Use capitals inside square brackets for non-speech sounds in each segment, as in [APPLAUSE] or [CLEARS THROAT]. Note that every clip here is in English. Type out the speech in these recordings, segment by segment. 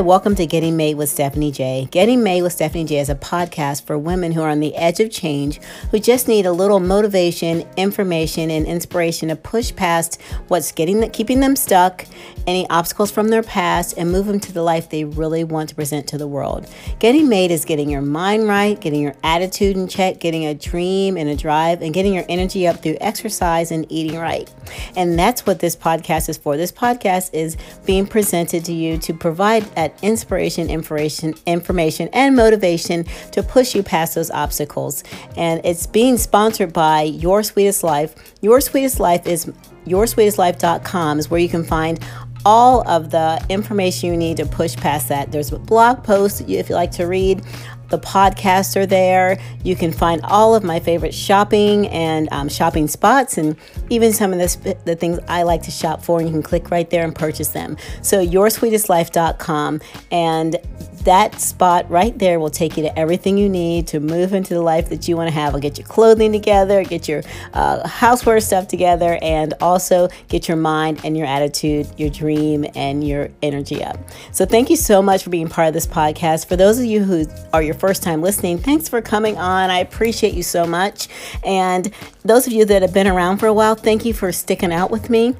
Welcome to Getting Made with Stephanie J. Getting Made with Stephanie J is a podcast for women who are on the edge of change, who just need a little motivation, information, and inspiration to push past what's getting keeping them stuck, any obstacles from their past, and move them to the life they really want to present to the world. Getting Made is getting your mind right, getting your attitude in check, getting a dream and a drive, and getting your energy up through exercise and eating right. And that's what this podcast is for. This podcast is being presented to you to provide that inspiration, information, information, and motivation to push you past those obstacles. And it's being sponsored by Your Sweetest Life. Your Sweetest Life is yoursweetestlife.com is where you can find all of the information you need to push past that. There's a blog post if you like to read. The podcasts are there. You can find all of my favorite shopping and um, shopping spots, and even some of the, the things I like to shop for. And you can click right there and purchase them. So, yoursweetestlife.com. And that spot right there will take you to everything you need to move into the life that you want to have. I'll get your clothing together, get your uh, houseware stuff together, and also get your mind and your attitude, your dream, and your energy up. So, thank you so much for being part of this podcast. For those of you who are your first time listening, thanks for coming on. I appreciate you so much. And those of you that have been around for a while, thank you for sticking out with me.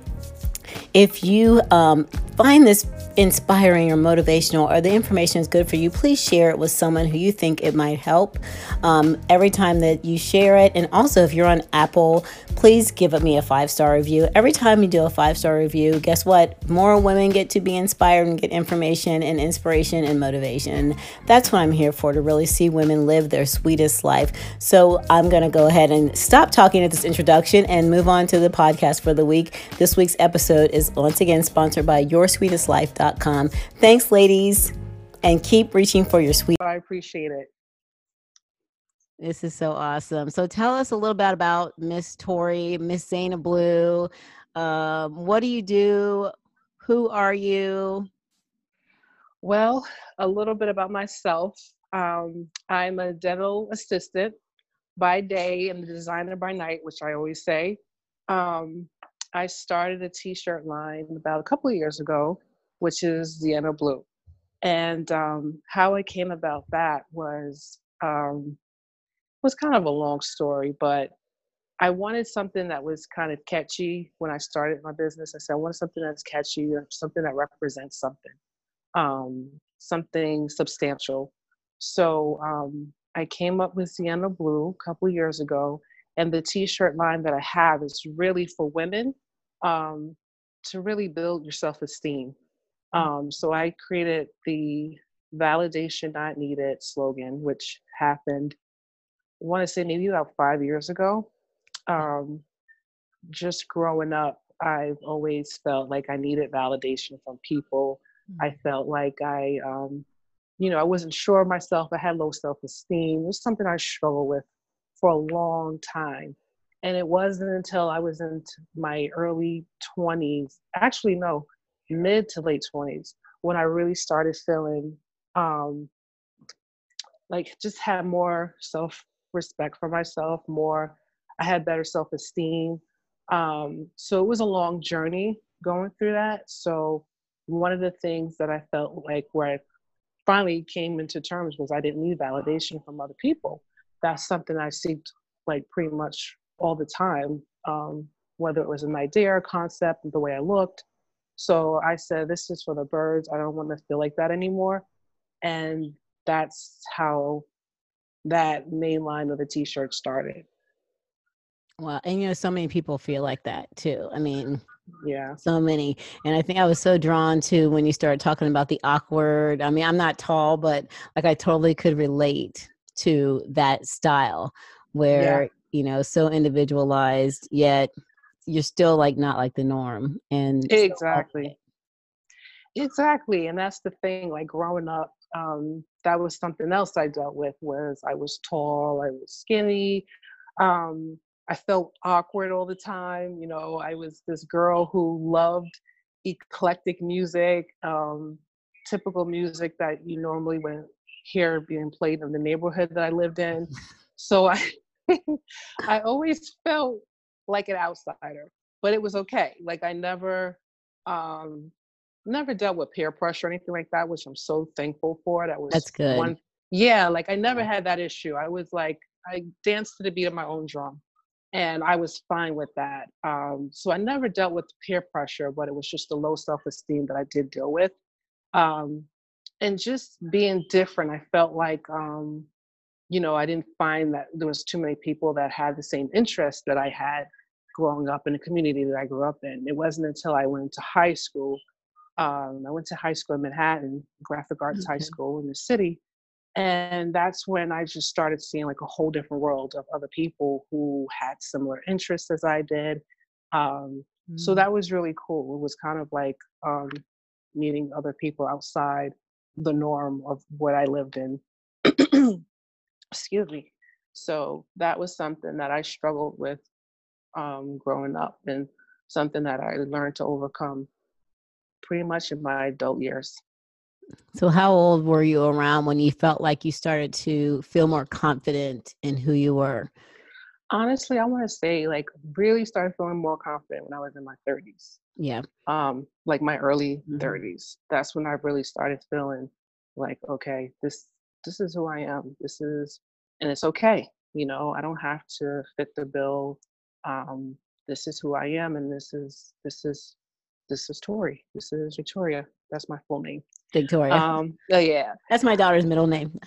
If you um, find this inspiring or motivational or the information is good for you, please share it with someone who you think it might help. Um, every time that you share it, and also if you're on Apple, please give me a five star review. Every time you do a five star review, guess what? More women get to be inspired and get information and inspiration and motivation. That's what I'm here for to really see women live their sweetest life. So I'm going to go ahead and stop talking at this introduction and move on to the podcast for the week. This week's episode is once again sponsored by YourSweetestLife.com Thanks, ladies, and keep reaching for your sweet. I appreciate it. This is so awesome. So tell us a little bit about Miss Tori, Miss Zana Blue. Um, what do you do? Who are you? Well, a little bit about myself. Um, I'm a dental assistant by day and a designer by night, which I always say. Um, I started a t-shirt line about a couple of years ago which is Zienna Blue. And um, how it came about that was um, was kind of a long story, but I wanted something that was kind of catchy when I started my business. I said I wanted something that's catchy, something that represents something, um, something substantial. So um, I came up with Zienna Blue a couple years ago, and the T-shirt line that I have is really for women um, to really build your self-esteem. Um, so I created the validation not needed slogan, which happened, I want to say maybe about five years ago. Um, just growing up, I've always felt like I needed validation from people. Mm-hmm. I felt like I, um, you know, I wasn't sure of myself. I had low self esteem. It was something I struggled with for a long time. And it wasn't until I was in my early 20s, actually, no, mid to late 20s when I really started feeling um, like just had more self respect for myself, more, I had better self esteem. Um, so it was a long journey going through that. So one of the things that I felt like where I finally came into terms was I didn't need validation from other people. That's something I seeked like pretty much all the time, um, whether it was an idea or concept, the way I looked, so I said, this is for the birds. I don't want to feel like that anymore. And that's how that main line of the t shirt started. Well, and you know, so many people feel like that too. I mean, yeah, so many. And I think I was so drawn to when you started talking about the awkward. I mean, I'm not tall, but like I totally could relate to that style where, yeah. you know, so individualized, yet you're still like not like the norm and exactly. exactly and that's the thing like growing up um that was something else i dealt with was i was tall i was skinny um i felt awkward all the time you know i was this girl who loved eclectic music um typical music that you normally wouldn't hear being played in the neighborhood that i lived in [LAUGHS] so i [LAUGHS] i always felt like an outsider, but it was okay. Like I never, um, never dealt with peer pressure or anything like that, which I'm so thankful for. That was That's good. one yeah, like I never had that issue. I was like I danced to the beat of my own drum and I was fine with that. Um, so I never dealt with peer pressure, but it was just the low self-esteem that I did deal with. Um, and just being different, I felt like um, you know, I didn't find that there was too many people that had the same interests that I had growing up in the community that I grew up in. It wasn't until I went to high school. Um, I went to high school in Manhattan, graphic arts high school in the city. And that's when I just started seeing like a whole different world of other people who had similar interests as I did. Um, mm. So that was really cool. It was kind of like um, meeting other people outside the norm of what I lived in. [CLEARS THROAT] Excuse me. So that was something that I struggled with um, growing up and something that I learned to overcome pretty much in my adult years. So, how old were you around when you felt like you started to feel more confident in who you were? Honestly, I want to say like really started feeling more confident when I was in my 30s. Yeah. Um, like my early mm-hmm. 30s. That's when I really started feeling like, okay, this this is who I am. This is and it's okay. You know, I don't have to fit the bill. Um, this is who I am and this is this is this is Tori. This is Victoria. That's my full name. Victoria. Um, oh yeah. [LAUGHS] That's my daughter's middle name.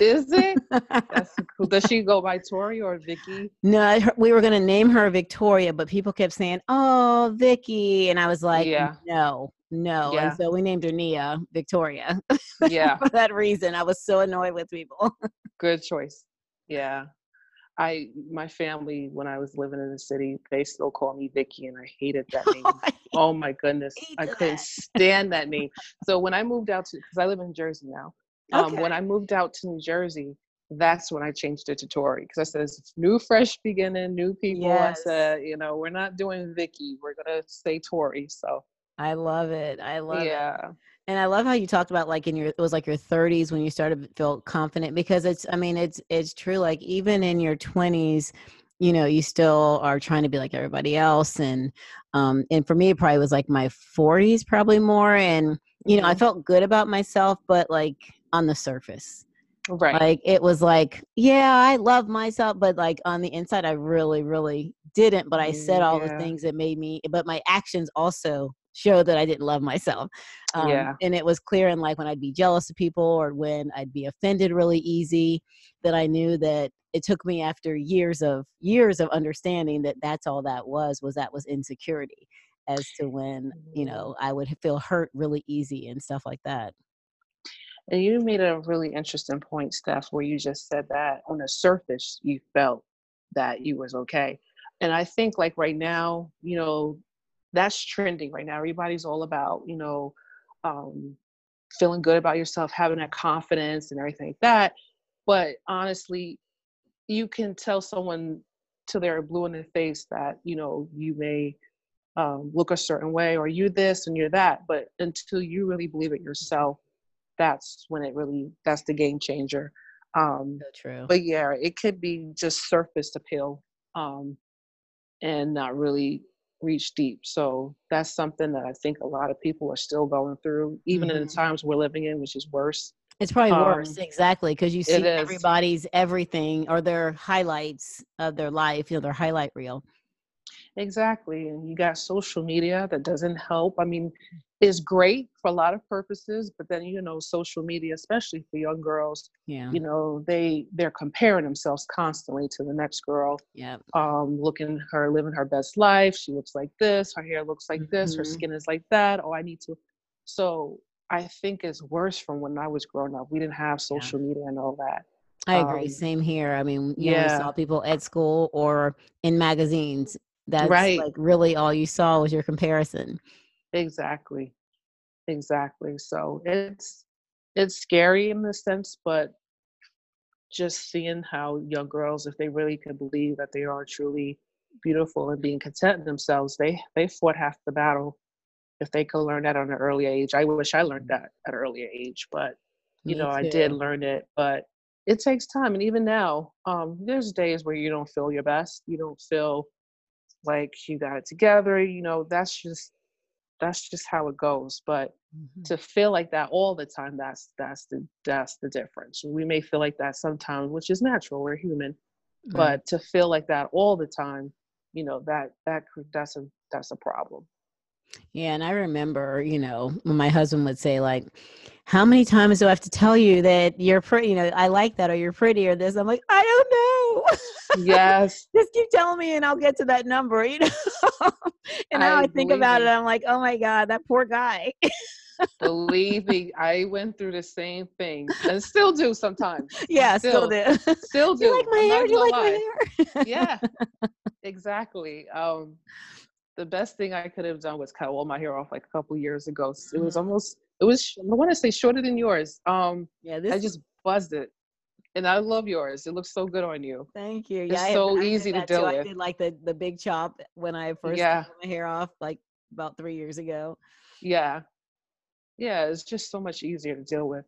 Is it? That's [LAUGHS] cool. Does she go by Tori or Vicky? No, we were gonna name her Victoria, but people kept saying, "Oh, Vicky," and I was like, yeah. "No, no." Yeah. And so we named her Nia Victoria. [LAUGHS] Yeah. For that reason, I was so annoyed with people. Good choice. Yeah. I my family when I was living in the city, they still call me Vicky, and I hated that [LAUGHS] name. oh my goodness, I couldn't stand that name. So when I moved out to, because I live in Jersey now, um, okay. when I moved out to New Jersey, that's when I changed it to Tori because I said it's new, fresh beginning, new people. Yes. I said, you know, we're not doing Vicky, we're gonna say Tori. So I love it. I love yeah. it. And I love how you talked about like in your it was like your 30s when you started to feel confident because it's I mean it's it's true like even in your 20s you know you still are trying to be like everybody else and um and for me it probably was like my 40s probably more and you know I mm-hmm. felt good about myself but like on the surface right like it was like yeah i love myself but like on the inside i really really didn't but i said all yeah. the things that made me but my actions also show that I didn't love myself. Um, yeah. And it was clear in like when I'd be jealous of people or when I'd be offended really easy that I knew that it took me after years of years of understanding that that's all that was was that was insecurity as to when you mm-hmm. know I would feel hurt really easy and stuff like that. And you made a really interesting point, Steph, where you just said that on the surface you felt that you was okay. And I think like right now, you know, that's trending right now. Everybody's all about, you know, um, feeling good about yourself, having that confidence and everything like that. But honestly, you can tell someone till they're blue in the face that, you know, you may um, look a certain way or you this and you're that. But until you really believe it yourself, that's when it really, that's the game changer. Um, so true. But yeah, it could be just surface appeal um, and not really reach deep. So that's something that I think a lot of people are still going through, even mm-hmm. in the mm-hmm. times we're living in, which is worse. It's probably um, worse, exactly, because you see everybody's everything or their highlights of their life, you know, their highlight reel. Exactly. And you got social media that doesn't help. I mean, is great for a lot of purposes, but then you know, social media, especially for young girls, yeah, you know, they they're comparing themselves constantly to the next girl. Yeah. Um, looking her living her best life. She looks like this, her hair looks like mm-hmm. this, her mm-hmm. skin is like that. Oh, I need to so I think it's worse from when I was growing up. We didn't have social yeah. media and all that. I agree. Um, Same here. I mean, you yeah. know, saw people at school or in magazines that's right. like really all you saw was your comparison. Exactly. Exactly. So it's it's scary in the sense, but just seeing how young girls, if they really can believe that they are truly beautiful and being content in themselves, they they fought half the battle. If they could learn that at an early age, I wish I learned that at an earlier age, but you Me know, too. I did learn it. But it takes time, and even now, um, there's days where you don't feel your best. You don't feel like you got it together you know that's just that's just how it goes. But Mhm. to feel like that all the time, that's that's the that's the difference. We may feel like that sometimes, which is natural. We're human, Right. but to feel like that all the time, you know, that that that's a that's a problem. Yeah, and I remember, you know, when my husband would say, like, "How many times do I have to tell you that you're pretty? You know, I like that, or you're pretty, or this." I'm like, I don't know. Yes, [LAUGHS] Just keep telling me, and I'll get to that number. You know. [LAUGHS] and now I I, think about it. I'm like, oh my god, that poor guy. [LAUGHS] believe me, I went through the same thing and still do sometimes. yeah, still, Still, do. Still do. you like my I'm hair? Do you like lie. my hair? yeah exactly um the best thing i could have done was cut all my hair off like a couple years ago it was Mhm. almost it was i want to say shorter than yours um yeah, this i just buzzed it and i love yours it looks so good on you Thank you. It's Yeah, so I easy to that too. deal I with. did like the the big chop when I first Yeah. cut my hair off, like about three years ago. yeah yeah it's just so much easier to deal with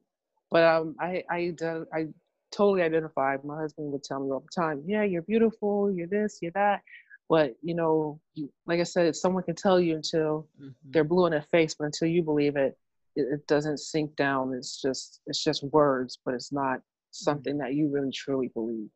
but um i i i totally identified my husband would tell me all the time yeah you're beautiful you're this you're that but you know you, like i said someone can tell you until Mhm. they're blue in the face, but until you believe it, it, it doesn't sink down. It's just it's just words, but it's not Mm-hmm. something that you really truly believe.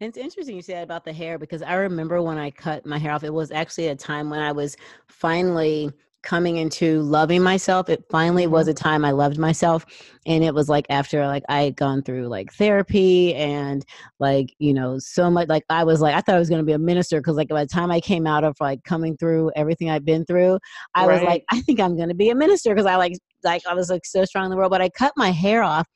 And it's interesting you said about the hair because I remember when I cut my hair off, it was actually a time when I was finally coming into loving myself. It finally mm-hmm. was a time I loved myself. And it was like after like I had gone through like therapy and like, you know, so much like I was like, I thought I was gonna be a minister because like by the time I came out of like coming through everything I've been through, I was like, I think I'm gonna be a minister because I like like I was like so strong in the world. But I cut my hair off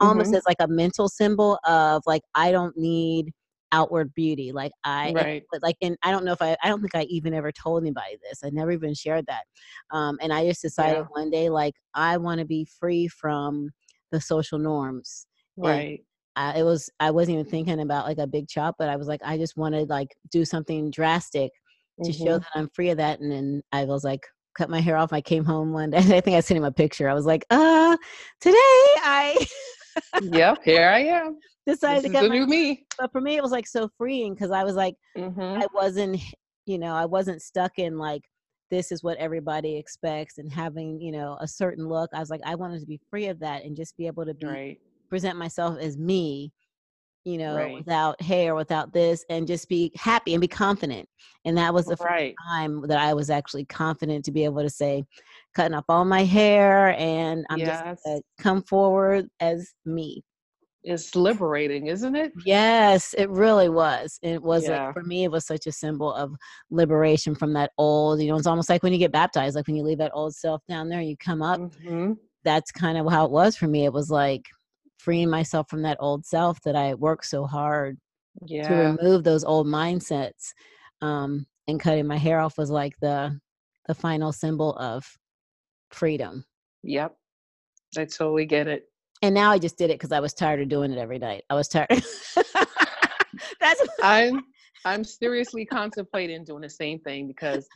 almost Mhm. as like a mental symbol of like I don't need outward beauty. Like I, Right. but like, and I don't know if I, I don't think I even ever told anybody this. I never even shared that. Um, and I just decided Yeah. one day, like, I want to be free from the social norms. And Right. I, it was, I wasn't even thinking about like a big chop, but I was like, I just wanted like do something drastic to show Mhm. that I'm free of that. And then I was like, cut my hair off. I came home one day. [LAUGHS] I think I sent him a picture. I was like, uh, today I yep. Here I am. [LAUGHS] decided This to the my new me. but for me it was like so freeing because i was like hmm i wasn't you know i wasn't stuck in like this is what everybody expects and having you know a certain look i was like i wanted to be free of that and just be able to be Right. present myself as me you know Right. without hair without this and just be happy and be confident and that was the first time that i was actually confident to be able to say cutting up all my hair and i'm Yes. just come forward as me It's liberating, isn't it? Yes, it really was. It was Yeah. like for me, it was such a symbol of liberation from that old, you know, it's almost like when you get baptized, like when you leave that old self down there and you come up. hmm That's kind of how it was for me. It was like freeing myself from that old self that I worked so hard to remove those old mindsets. Um, and cutting my hair off was like the the final symbol of freedom. Yep. I totally get it. And now I just did it because I was tired of doing it every night. I was tired. [LAUGHS] That's [LAUGHS] I'm I'm seriously contemplating doing the same thing because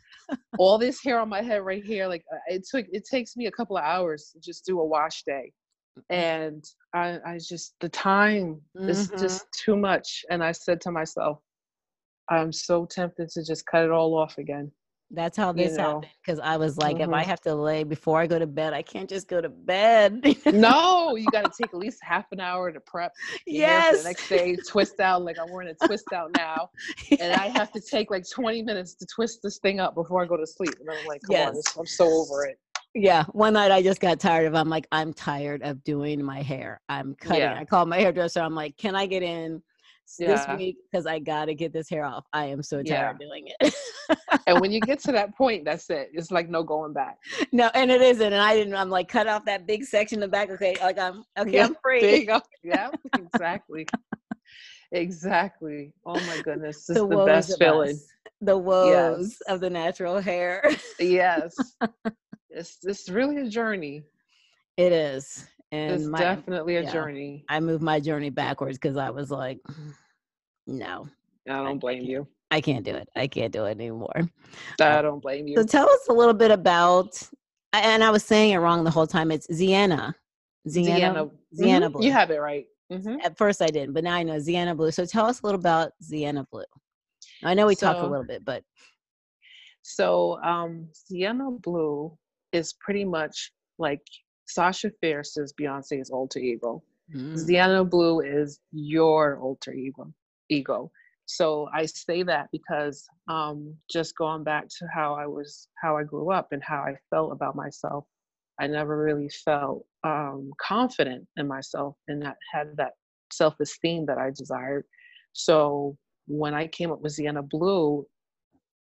all this hair on my head right here, like it took it takes me a couple of hours to just do a wash day. And I, I just the time is Mhm. just too much. And I said to myself, I'm so tempted to just cut it all off again. That's how you this know. happened because I was like, if I Mhm. have to lay before I go to bed, I can't just go to bed. No, you got to [LAUGHS] take at least half an hour to prep yes. the next day, twist out. Like I'm wearing a twist out now, [LAUGHS] and I have to take like 20 minutes to twist this thing up before I go to sleep. And I'm like, come on, Yes. this, I'm so over it. Yeah. One night I just got tired of. I'm like, I'm tired of doing my hair. I'm cutting. Yeah. I called my hairdresser. I'm like, can I get in s- this week because I got to get this hair off. I am so tired Yeah. of doing it. And when [LAUGHS] you get to that point, that's it. It's like no going back. no, and it isn't. And I didn't. I'm like, cut off that big section in the back. Okay, like I'm okay. Yeah, I'm free. Go. Oh, yeah, exactly. exactly. Oh my goodness. This is the woes best feeling. us. The woes Yes. of the natural hair. Yes. [LAUGHS] it's it's really a journey. it is. And It's my, definitely a yeah. journey. I moved my journey backwards because I was like, [SIGHS] no, I don't blame you. I can't do it. I can't do it anymore. I don't blame you. So tell us a little bit about, and I was saying it wrong the whole time. It's. Ziena. Sienna. Sienna Mhm, blue. You have it right. hmm At first I didn't, but now I know Ziena Blue. So tell us a little about Ziena Blue. I know we talked a little bit, but So um Zienna Blue is pretty much like Sasha Fierce is Beyonce's alter ego. Mm. Zienna Blue is your alter ego. Ego. So I say that because um, just going back to how I was, how I grew up, and how I felt about myself, I never really felt um, confident in myself and that had that self-esteem that I desired. So when I came up with Zienna Blue,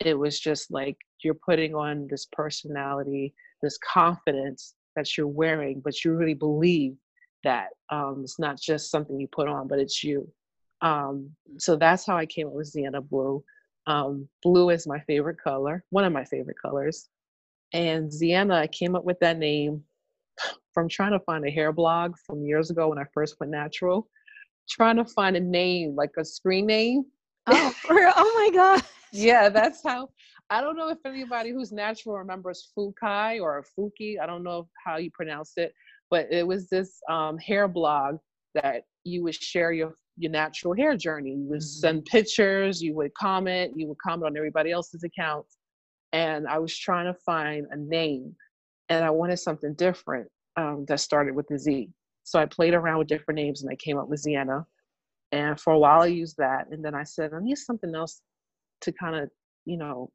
it was just like you're putting on this personality, this confidence that you're wearing, but you really believe that um, it's not just something you put on, but it's you. Um, so that's how I came up with Zienna Blue. Um, blue is my favorite color, one of my favorite colors. And Zienna, I came up with that name from trying to find a hair blog from years ago when I first went natural, trying to find a name, like a screen name. Oh, oh my [LAUGHS] God. yeah, that's how. I don't know if anybody who's natural remembers Fukai or Fuki. I don't know how you pronounce it, but it was this um, hair blog that you would share your your natural hair journey. You would mm-hmm. send pictures, you would comment, you would comment on everybody else's accounts. And I was trying to find a name and I wanted something different um, that started with the Z. So I played around with different names and I came up with Zienna. And for a while I used that. And then I said, I need something else to kind of, you know,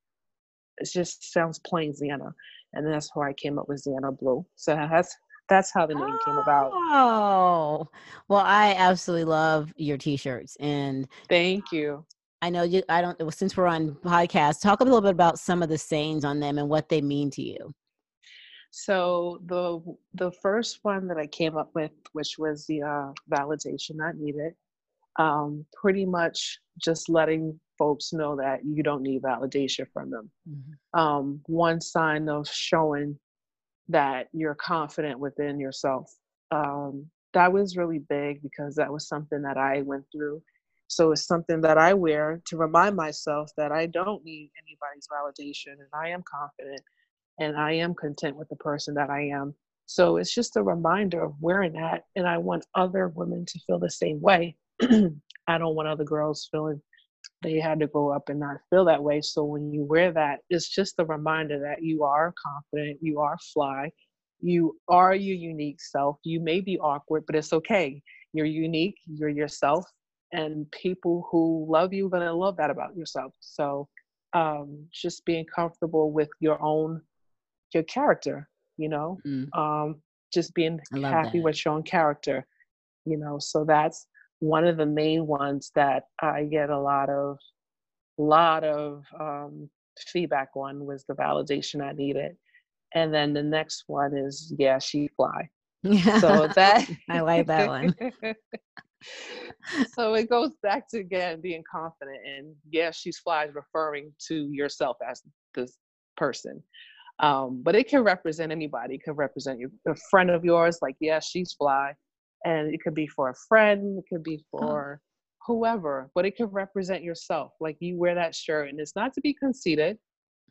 it just sounds plain Zienna. And that's why I came up with Zienna Blue. So that's that's how the name came about. Oh, well, I absolutely love your t-shirts, and thank you. I know you. I don't. Since we're on podcast, talk a little bit about some of the sayings on them and what they mean to you. So the the first one that I came up with, which was the uh, validation not needed, um, pretty much just letting folks know that you don't need validation from them. Mm-hmm. Um, one sign of showing that you're confident within yourself. Um, that was really big because that was something that I went through. So it's something that I wear to remind myself that I don't need anybody's validation and I am confident and I am content with the person that I am. So it's just a reminder of wearing that. And I want other women to feel the same way. [CLEARS THROAT] I don't want other girls feeling they had to grow up and not feel that way. So when you wear that, it's just a reminder that you are confident, you are fly, you are your unique self. You may be awkward, but it's okay. You're unique, you're yourself, and people who love you are gonna love that about yourself. So um, just being comfortable with your own your character, you know, mm. um, just being happy that. with your own character, you know. So that's one of the main ones that I get a lot of lot of um, feedback on was the validation I needed. And then the next one is yeah, she fly. Yeah. So [LAUGHS] that I like that one. [LAUGHS] so it goes back to again being confident and yeah, she's fly is referring to yourself as this person. Um, but it can represent anybody. It can represent you, a friend of yours, like, yeah, she's fly and it could be for a friend it could be for whoever but it could represent yourself like you wear that shirt and it's not to be conceited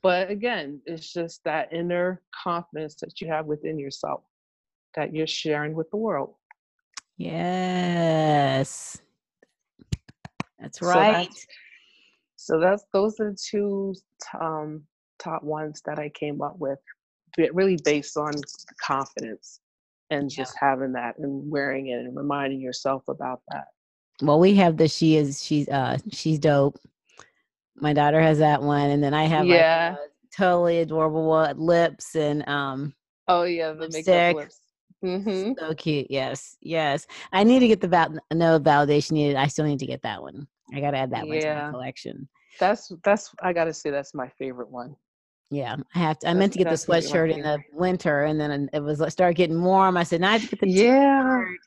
but again it's just that inner confidence that you have within yourself that you're sharing with the world. Yes. That's right so that's, so that's those are the two um, top ones that i came up with really based on confidence and just yeah. having that and wearing it and reminding yourself about that. Well we have the she is she's uh she's dope. My daughter has that one and then i have yeah. like, totally adorable one, lips and um oh yeah the lipstick. makeup lips. Mm-hmm. so cute yes yes. I need to get the val- no validation needed i still need to get that one. I gotta add that one to my collection. That's that's i gotta say that's my favorite one yeah, I have to. I meant to get the sweatshirt in the winter, and then it was start getting warm. I said, "Now I have to get the yeah." T-shirt.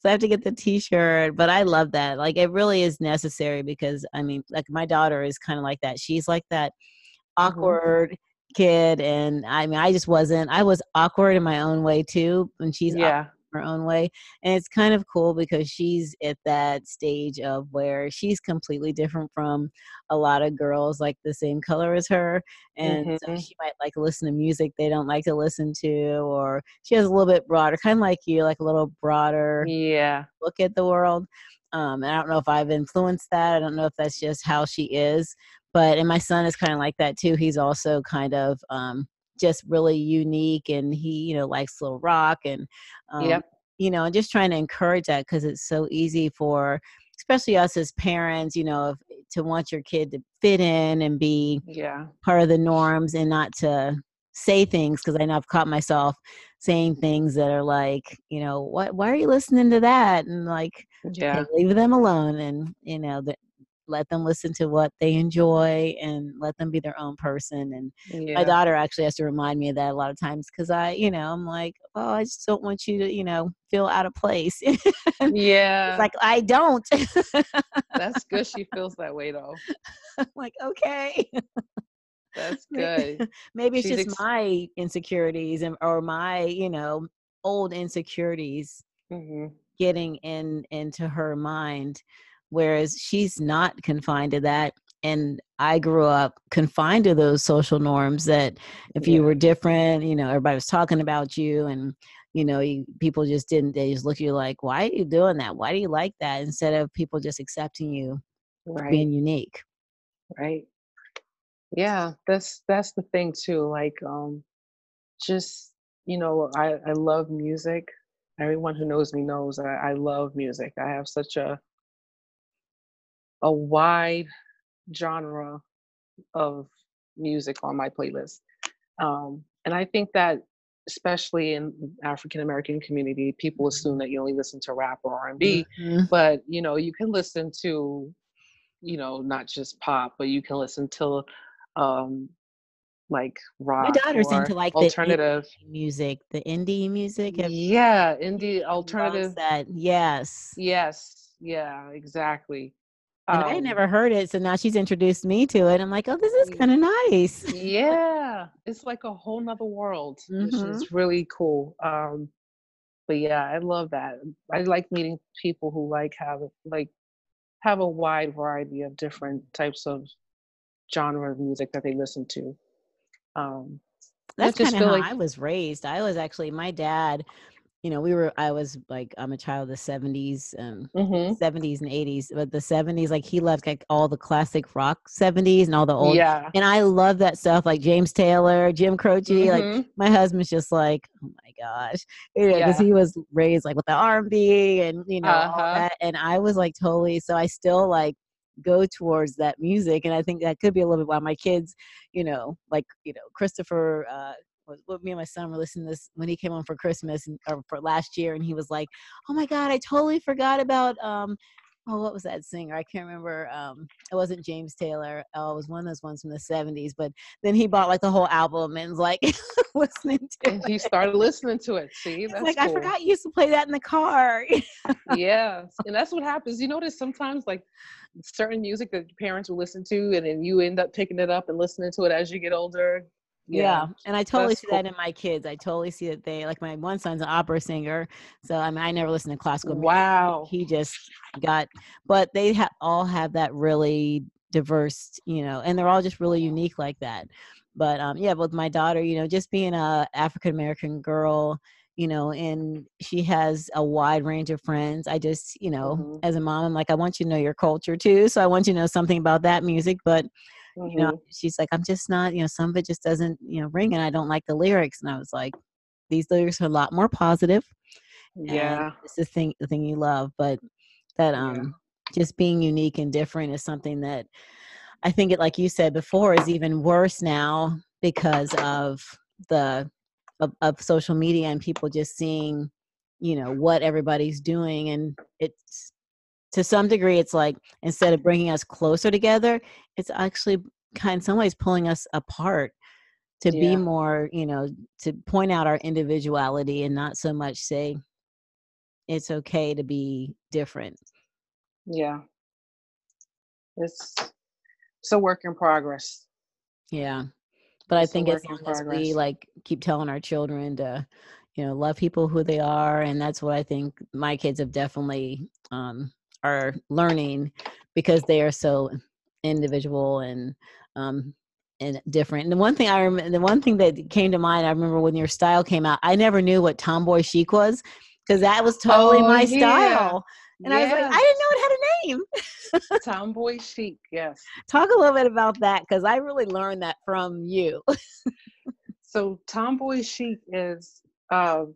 So I have to get the T-shirt, but I love that. Like it really is necessary because I mean, like my daughter is kind of like that. She's like that mm-hmm. awkward mm-hmm. kid, and I mean, I just wasn't. I was awkward in my own way too, and she's yeah her own way. And it's kind of cool because she's at that stage of where she's completely different from a lot of girls like the same color as her. And mm-hmm. so she might like listen to music they don't like to listen to, or she has a little bit broader, kind of like you, like a little broader yeah look at the world. Um, and I don't know if I've influenced that. I don't know if that's just how she is. But and my son is kind of like that too. He's also kind of um, just really unique and he you know likes little rock and um, Yep. you know and just trying to encourage that because it's so easy for especially us as parents you know if, to want your kid to fit in and be Yeah. part of the norms and not to say things because I know I've caught myself saying things that are like, you know, what why are you listening to that? And like, Yeah. okay, leave them alone and you know, that let them listen to what they enjoy and let them be their own person. And Yeah. my daughter actually has to remind me of that a lot of times because I, you know, I'm like, oh, I just don't want you to, you know, feel out of place. [LAUGHS] it's Yeah. like I don't. That's good. She [LAUGHS] feels that way though. I'm like, okay. That's [LAUGHS] good. Maybe it's She's just ex- my insecurities and or my, you know, old insecurities hmm getting in into her mind whereas she's not confined to that and I grew up confined to those social norms that if you were different, you know, everybody was talking about you and you know, you, people just didn't they just look at you like, "Why are you doing that? Why do you like that?" instead of people just accepting you for Right. being unique. right yeah that's that's the thing too like um just you know i i love music everyone who knows me knows i, I love music i have such a a wide genre of music on my playlist um and i think that especially in african american community people assume that you only listen to rap or r&b Mhm. but you know you can listen to you know not just pop but you can listen to um like My rock daughter's or into like alternative music, the indie music. Yeah indie alternative that. Yes. yes yeah exactly And I had um never heard it, so now she's introduced me to it. I'm like, oh, this is kind of nice. yeah it's like a whole nother world which Mhm. is really cool um but yeah i love that i like meeting people who like have like have a wide variety of different types of genre of music that they listen to um That's kind of how like I was raised. I was actually my dad. You know, we were. I was like, I'm a child of the '70s, um, hmm 70s and 80s. But the '70s, like he loved like all the classic rock '70s and all the old. yeah And I love that stuff, like James Taylor, Jim Croce. Like hmm my husband's just like, oh my gosh, you know, because yeah he was raised like with the R and you know uh-huh that, and I was like totally. So I still like go towards that music, and I think that could be a little bit why my kids, you know, like you know Christopher. uh what me and my son were listening to this when he came home for Christmas and, or for last year, and he was like, "Oh my God, I totally forgot about um, oh, what was that singer? I can't remember. Um, it wasn't James Taylor. Oh, it was one of those ones from the '70s. But then he bought like the whole album and was like [LAUGHS] listening to and it. he started listening to it see that's like, I forgot you used to play that in the car. [LAUGHS] yeah and that's what happens you notice sometimes like certain music that your parents will listen to and then you end up picking it up and listening to it as you get older yeah. yeah and I totally that's see cool that in my kids. I totally see that they like my one son's an opera singer, so I mean I never listen to classical music. wow He just got, but they ha- all have that really diverse, you know, and they're all just really unique like that. But um, yeah, with my daughter, you know, just being a African American girl, you know, and she has a wide range of friends. I just, you know, hmm as a mom, I'm like, I want you to know your culture too. So I want you to know something about that music, but you know she's like i'm just not you know some of it just doesn't you know ring and i don't like the lyrics and i was like these lyrics are a lot more positive yeah. it's the thing the thing you love but that yeah. um just being unique and different is something that i think it like you said before is even worse now because of the of, of social media and people just seeing you know what everybody's doing and it's to some degree it's like instead of bringing us closer together it's actually kind in some ways pulling us apart to be more you know to point out our individuality and not so much say it's okay to be different. Yeah. It's it's a work in progress. Yeah. But i it's a think as long as we like keep telling our children to you know love people who they are and that's what i think my kids have definitely um are learning because they are so individual and um and different. And the one thing i remember the one thing that came to mind i remember when your style came out i never knew what tomboy chic was because that was totally oh my yeah. style. And i was like i didn't know it had a name. [LAUGHS] Tomboy chic yes. Talk a little bit about that because i really learned that from you. [LAUGHS] So tomboy chic is um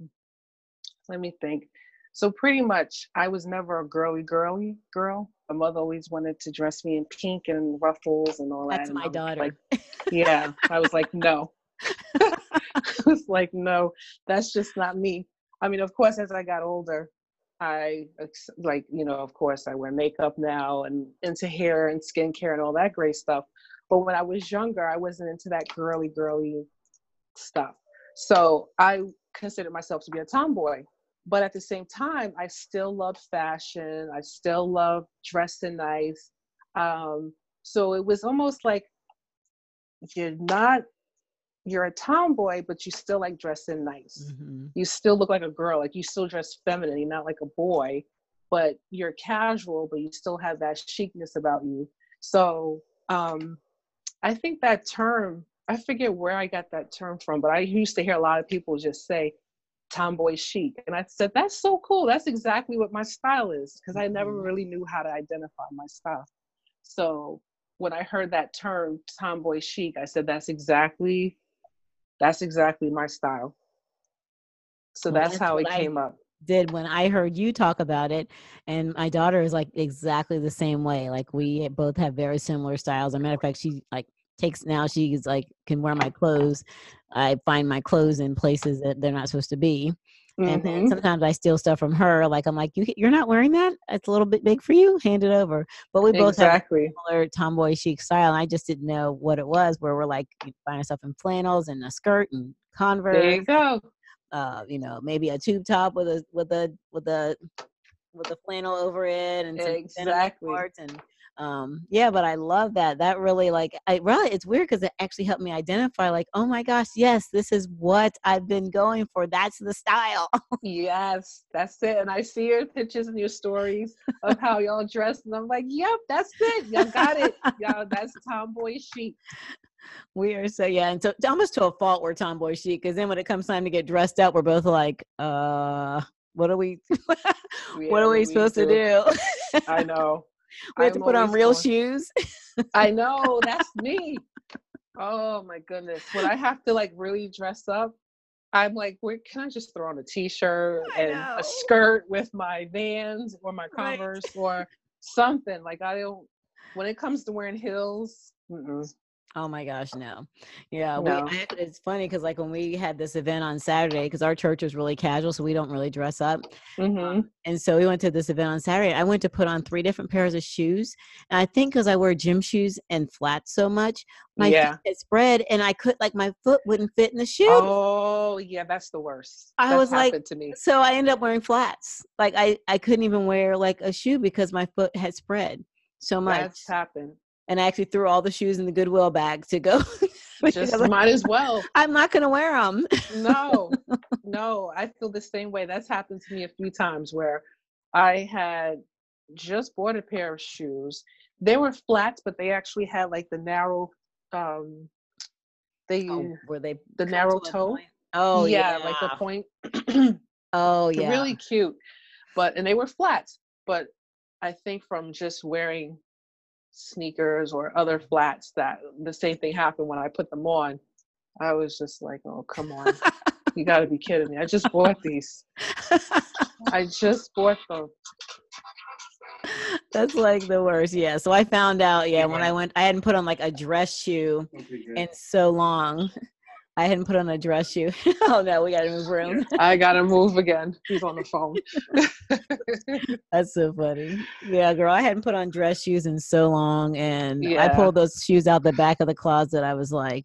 let me think. So pretty much I was never a girly girly girl. My mother always wanted to dress me in pink and ruffles and all That's that. That's my daughter. Like, yeah. I was like, no. [LAUGHS] [LAUGHS] I was like, no, that's just not me. I mean, of course, as I got older, I like, you know, of course, I wear makeup now and into hair and skincare and all that great stuff. But when I was younger, I wasn't into that girly, girly stuff. So I considered myself to be a tomboy. But at the same time, I still love fashion. I still love dressing nice. Um, so it was almost like you're not you're a tomboy, but you still like dressing nice. Mm-hmm. You still look like a girl, like you still dress feminine, you're not like a boy, but you're casual, but you still have that chicness about you. So um, I think that term, I forget where I got that term from, but I used to hear a lot of people just say tomboy chic. And I said, that's so cool. That's exactly what my style is, because I never mm-hmm. really knew how to identify my style. So when I heard that term tomboy chic, I said, that's exactly that's exactly my style. So well, that's, that's, how it came I up. Did when I heard you talk about it, and my daughter is like exactly the same way. Like we both have very similar styles. As a matter of fact, she like takes now she's like can wear my clothes. I find my clothes in places that they're not supposed to be. Mm-hmm. And then mm-hmm. sometimes I steal stuff from her. Like I'm like, you you're not wearing that. It's a little bit big for you. Hand it over. But we both exactly. have similar tomboy chic style. And I just didn't know what it was. Where we're like, you find yourself in flannels and a skirt and Converse. There you go. Uh, you know, maybe a tube top with a with a with a with a flannel over it and exactly and um yeah but i love that that really like i really it's weird because it actually helped me identify like oh my gosh yes this is what i've been going for that's the style [LAUGHS] yes that's it and i see your pictures and your stories of how y'all dress and i'm like yep that's it y'all got it y'all that's tomboy chic we are so yeah, and so almost to a fault we're tomboy chic because then when it comes time to get dressed up, we're both like, uh, what are we, [LAUGHS] what are we supposed to do? I know. [LAUGHS] we have I'm to put on real going, shoes. [LAUGHS] I know that's me. Oh my goodness. When I have to like really dress up, I'm like, where can I just throw on a t-shirt and a skirt with my Vans or my Converse right. or something? Like I don't. When it comes to wearing heels, Oh my gosh, no. Yeah, no. we it's funny because like when we had this event on Saturday, because our church is really casual, so we don't really dress up. Mm-hmm. and so we went to this event on Saturday. I went to put on three different pairs of shoes, and I think because I wear gym shoes and flats so much, my yeah. feet spread, and I could like my foot wouldn't fit in the shoe. Oh yeah, that's the worst. I was like, to me. so I ended up wearing flats. Like I I couldn't even wear like a shoe because my foot had spread so much. That's happened and I actually threw all the shoes in the Goodwill bag to go. [LAUGHS] Just might as well. [LAUGHS] I'm not going to wear them. no, [LAUGHS] no, I feel the same way. That's happened to me a few times where I had just bought a pair of shoes. They were flats, but they actually had like the narrow, um, they oh, were they the narrow toe. Oh yeah, yeah, like the point. [CLEARS THROAT] oh yeah, really cute. But and they were flats, but I think from just wearing sneakers or other flats that the same thing happened when I put them on. I was just like, oh, come on. [LAUGHS] you got to be kidding me. I just bought these. I just bought them. That's like the worst. Yeah. So I found out, yeah, when I went, I hadn't put on like a dress shoe in so long. I hadn't put on a dress shoe. [LAUGHS] oh no, we gotta move room. [LAUGHS] I gotta move again. He's on the phone. [LAUGHS] That's so funny. Yeah, girl, I hadn't put on dress shoes in so long, and yeah. I pulled those shoes out the back of the closet. I was like,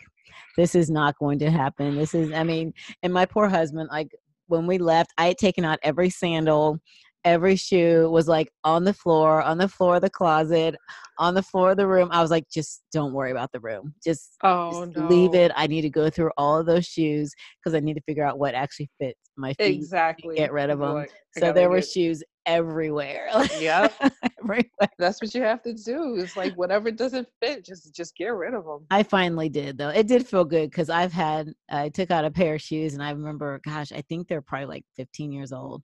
"This is not going to happen." This is, I mean, and my poor husband, like when we left, I had taken out every sandal every shoe was like on the floor, on the floor of the closet, on the floor of the room. I was like, just don't worry about the room. Just, oh, just no. leave it. I need to go through all of those shoes because I need to figure out what actually fits my feet. Exactly. Get rid of them. so there were shoes everywhere. Yeah. [LAUGHS] everywhere. That's what you have to do. It's like whatever doesn't fit, just just get rid of them. I finally did though. It did feel good because I've had I took out a pair of shoes and I remember, gosh, I think they're probably like 15 years old.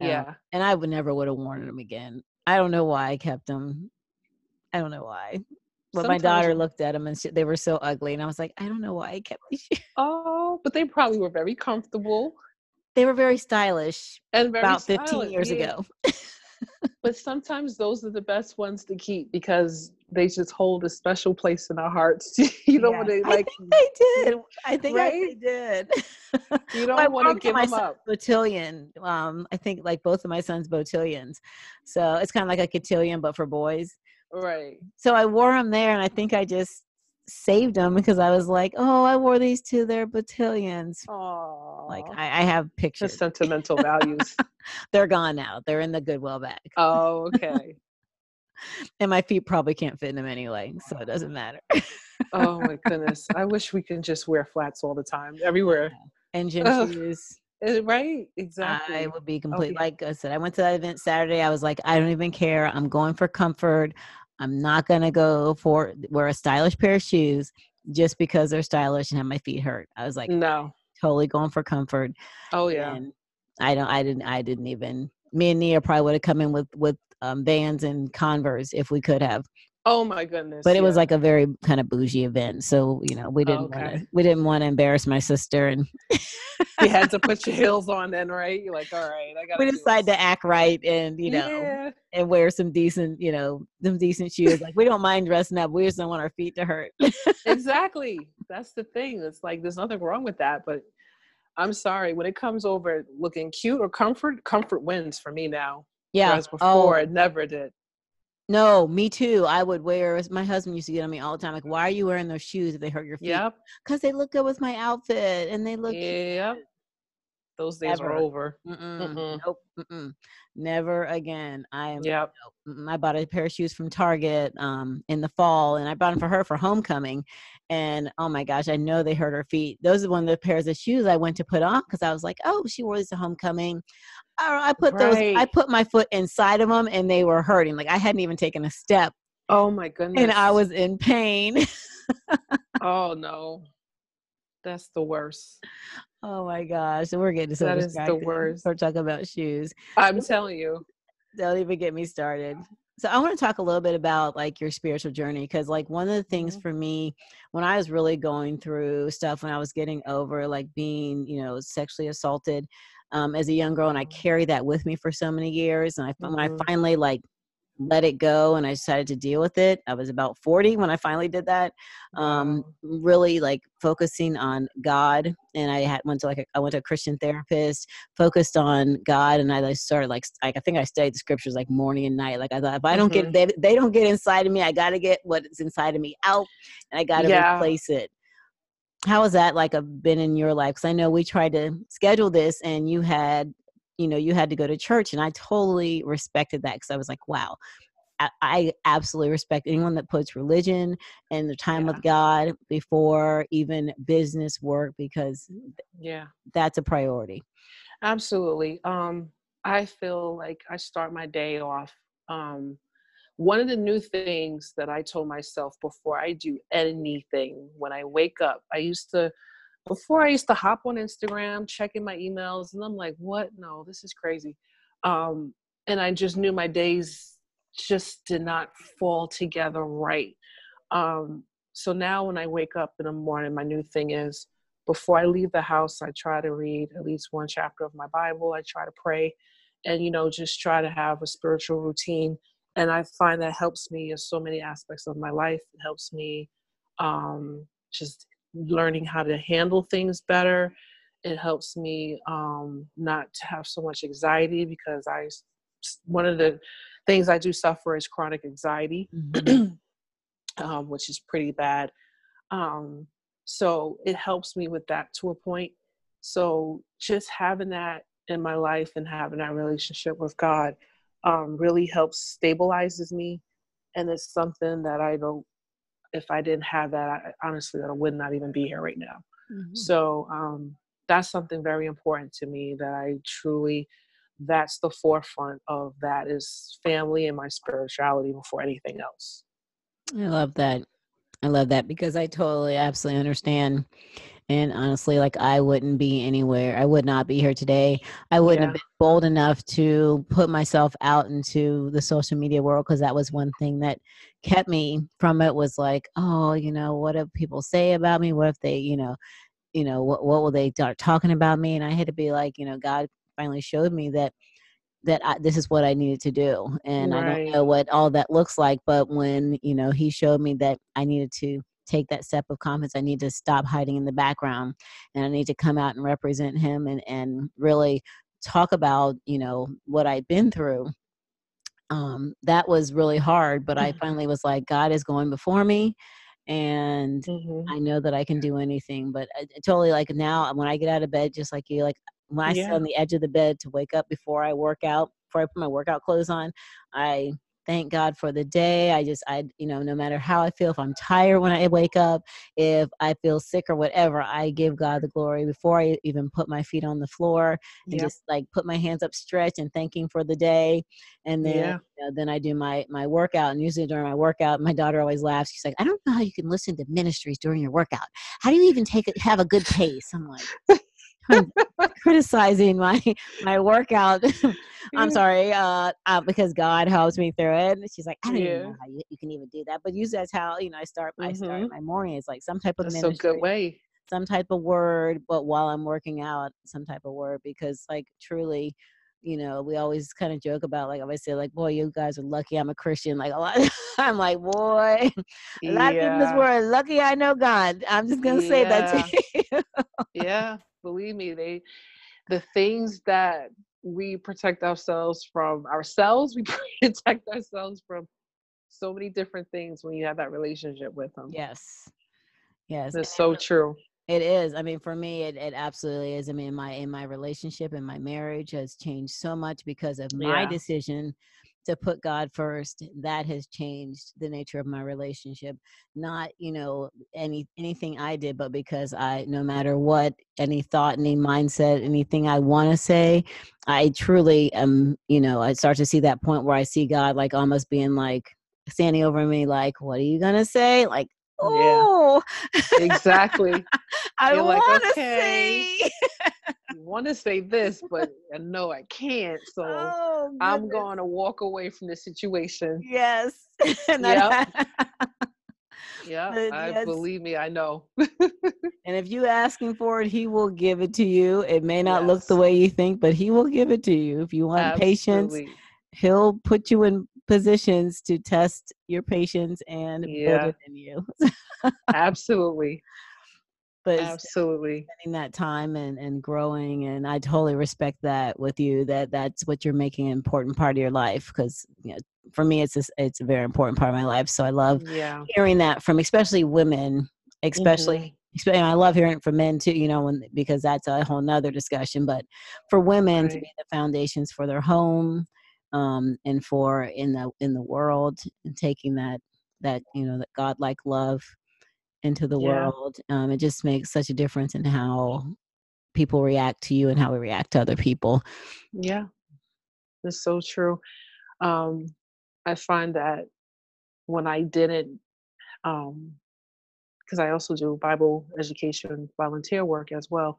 Yeah. Um, and I would never would have worn them again. I don't know why I kept them. I don't know why. But my daughter looked at them and she, they were so ugly, and I was like, I don't know why I kept these shoes. Oh, but they probably were very comfortable. They were very stylish and very about stylish, 15 years yeah. ago. [LAUGHS] but sometimes those are the best ones to keep because they just hold a special place in our hearts. [LAUGHS] you don't Yes. want to I think they did. I think I, they did. [LAUGHS] you Well, I don't want to give my them up. Botillion. Um, I think like both of my sons botillions. So it's kind of like a cotillion, but for boys. Right. So I wore them there, and I think I just saved them because I was like, oh, I wore these to their botillions. Oh, Like I, I have the pictures. sentimental values. [LAUGHS] They're gone now. They're in the Goodwill bag, oh, okay. [LAUGHS] and my feet probably can't fit in them anyway, so it doesn't matter. Oh my [LAUGHS] goodness. I wish we could just wear flats all the time, everywhere. and gym Ugh, shoes. Eh, Right. Exactly. I would be complete. yeah. Like I said, I went to that event Saturday. I was like, I don't even care. I'm going for comfort. I'm not gonna go for wear a stylish pair of shoes just because they're stylish and have my feet hurt. I was like, no. totally going for comfort. Oh yeah. And I don't. I didn't. I didn't even. Me and Nia probably would have come in with with um, Vans and Converse if we could have. Oh my goodness. But it was like a very kind of bougie event, so you know we didn't want to. We didn't want to embarrass my sister, and you had [LAUGHS] to put your heels on then, right? You're like, all right, I got we decided to act right and you know yeah. and wear some decent, you know, some decent shoes. Like we don't mind dressing up. We just don't want our feet to hurt. exactly. That's the thing. It's like there's nothing wrong with that, but I'm sorry. When it comes over looking cute or comfort, comfort wins for me now. yeah. Whereas before, oh it never did. No, me too. I would wear. My husband used to get on me all the time. Like, why are you wearing those shoes if they hurt your feet? Yep. Because they look good with my outfit and they look. Yep. Those days are over. Mm-mm, Mm-mm. Nope. Mm-mm. Never again. I am. Yep. mm, I bought a pair of shoes from Target um, in the fall, and I bought them for her for homecoming. And oh my gosh, I know they hurt her feet. Those are one of the pairs of shoes I went to put on because I was like, oh, she wore these to homecoming. I, I put those. I put my foot inside of them, and they were hurting. Like I hadn't even taken a step, Oh my goodness. and I was in pain. [LAUGHS] Oh no. That's the worst. oh my gosh, and we're getting so That is the [LAUGHS] worst. We're talking about shoes. I'm telling you. don't even get me started so i want to talk a little bit about like your spiritual journey because like one of the things Mhm. for me when i was really going through stuff when i was getting over like being you know sexually assaulted um, as a young girl and i carried that with me for so many years and i when i Mhm. finally like let it go and i decided to deal with it i was about 40 when i finally did that um really like focusing on god and i had went to like a, i went to a christian therapist focused on god and i like started like like i think i studied the scriptures like morning and night like i thought if i don't Mhm. get they, they don't get inside of me i gotta get what's inside of me out and i gotta Yeah. replace it how has that like a, been in your life because i know we tried to schedule this and you had you know you had to go to church and i totally respected that because i was like wow I, I absolutely respect anyone that puts religion and their time Yeah. with god before even business work because Yeah. that's a priority Absolutely. Um, I feel like I start my day off. Um, one of the new things that I told myself before I do anything when I wake up, I used to, before I used to hop on Instagram, checking my emails, and I'm like, what? No, this is crazy. Um, and I just knew my days just did not fall together right. Um, so now when I wake up in the morning, my new thing is before I leave the house, I try to read at least one chapter of my Bible. I try to pray and, you know, just try to have a spiritual routine. And I find that helps me in so many aspects of my life. It helps me um, just learning how to handle things better. It helps me um, not to have so much anxiety because I, one of the things I do suffer is chronic anxiety, [CLEARS THROAT] um, which is pretty bad. Um, so it helps me with that to a point. So just having that in my life and having that relationship with God um, really helps stabilizes me, and it's something that I don't. If I didn't have that, I, honestly, that I would not even be here right now. Mhm. So um, that's something very important to me that I truly. That's the forefront of that is family and my spirituality before anything else. I love that. I love that because I totally, absolutely understand. And honestly, like I wouldn't be anywhere. I would not be here today. I wouldn't Yeah. have been bold enough to put myself out into the social media world because that was one thing that kept me from it was like, oh, you know, what if people say about me? What if they, you know, you know, what what will they start talking about me? And I had to be like, you know, God finally showed me that that I, this is what I needed to do. And I don't know what all that looks like, but when, you know, he showed me that I needed to take that step of confidence, I need to stop hiding in the background and I need to come out and represent him and, and really talk about, you know, what I've been through. Um, that was really hard, but I [LAUGHS] finally was like, God is going before me and Mhm. I know that I can do anything, but I, I totally like now when I get out of bed, just like you, like when I sit on the edge of the bed to wake up before I work out, before I put my workout clothes on, I thank God for the day. I just, I, you know, no matter how I feel, if I'm tired when I wake up, if I feel sick or whatever, I give God the glory before I even put my feet on the floor and just like put my hands up, stretch and thanking for the day. And then, Yeah. you know, then I do my, my workout. And usually during my workout, my daughter always laughs. She's like, I don't know how you can listen to ministries during your workout. How do you even take it, have a good pace? I'm like, criticizing my my workout. [LAUGHS] I'm sorry, uh, uh, because God helps me through it. And she's like, I don't even know how you, you can even do that, but usually that's how you know I start. I start Mhm. my morning. It's like some type of That's ministry, good way. some type of word, but while I'm working out, some type of word because like truly. You know, we always kind of joke about like I always say, like, boy, you guys are lucky I'm a Christian. Like a lot, [LAUGHS] I'm like, boy, a lot of people in this world lucky I know God. I'm just gonna say that to [LAUGHS] you. Yeah. Believe me, they the things that we protect ourselves from ourselves, [LAUGHS] we protect ourselves from so many different things when you have that relationship with them. yes, yes. It's so true. It is. I mean, for me, it, it absolutely is. I mean, my in my relationship and my marriage has changed so much because of my Yeah. decision to put God first. That has changed the nature of my relationship. Not, you know, any anything I did, but because I, no matter what, any thought, any mindset, anything I want to say, I truly am. You know, I start to see that point where I see God like almost being like standing over me, like, "What are you gonna say?" Like, Yeah. oh, Exactly. [LAUGHS] I like, want to "Okay." say. [LAUGHS] want to say this, but [LAUGHS] I know I can't. So oh, I'm going to walk away from the situation. Yes. [LAUGHS] and, that- Yeah, [LAUGHS] I yes. believe me, I know. and if you asking for it, he will give it to you. It may not look the way you think, but he will give it to you. If you want patience, he'll put you in positions to test your patience and build Yeah. it in you. Absolutely. But Absolutely. spending that time and, and growing and i totally respect that with you that that's what you're making an important part of your life because you know, for me it's a, it's a very important part of my life so i love Yeah. hearing that from especially women especially Mhm. and i love hearing it from men too you know when, because that's a whole nother discussion but for women to be the foundations for their home um, and for in the in the world and taking that that you know that godlike love into the Yeah. world um, it just makes such a difference in how people react to you and how we react to other people Yeah. That's so true. Um, I find that when I didn't, um, because I also do Bible education volunteer work as well,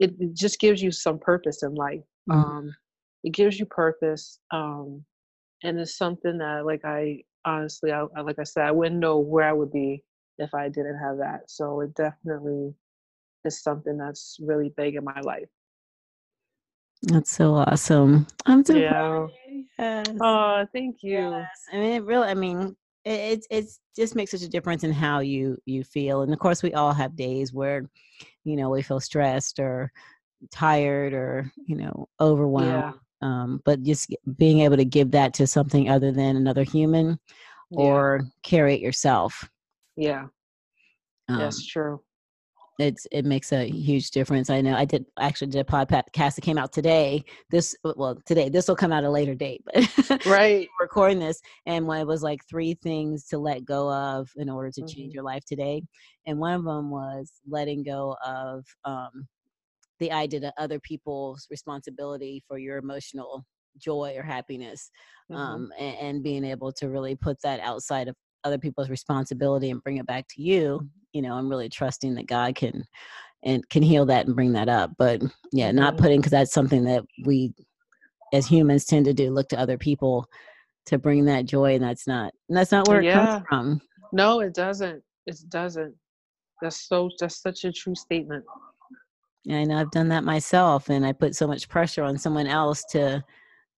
it, it just gives you some purpose in life. Mhm. Um, it gives you purpose. Um, and it's something that, like, I honestly, I, I- like I said, I wouldn't know where I would be if I didn't have that. So it definitely is something that's really big in my life. that's so awesome i'm so Yeah. proud of you. Yes. Oh, thank you. Yes, I mean, it really. I mean, it, it's it's just makes such a difference in how you you feel, and of course, we all have days where, you know, we feel stressed or tired or you know overwhelmed. Um, but just being able to give that to something other than another human, Yeah. or carry it yourself. Yeah. Um, That's true. it's it makes a huge difference. I know I did actually did a podcast that came out today. This well today this will come out a later date, but [LAUGHS] Right. recording this and one it was like three things to let go of in order to change Mhm. your life today and one of them was letting go of um, the idea that other people's responsibility for your emotional joy or happiness Mhm. um, and, and being able to really put that outside of other people's responsibility and bring it back to you you know i'm really trusting that god can and can heal that and bring that up. But yeah, not Mhm. putting because that's something that we as humans tend to do look to other people to bring that joy and that's not and that's not where it Yeah. comes from. No, it doesn't. It doesn't. That's so. That's such a true statement. And I know I've done that myself and I put so much pressure on someone else to,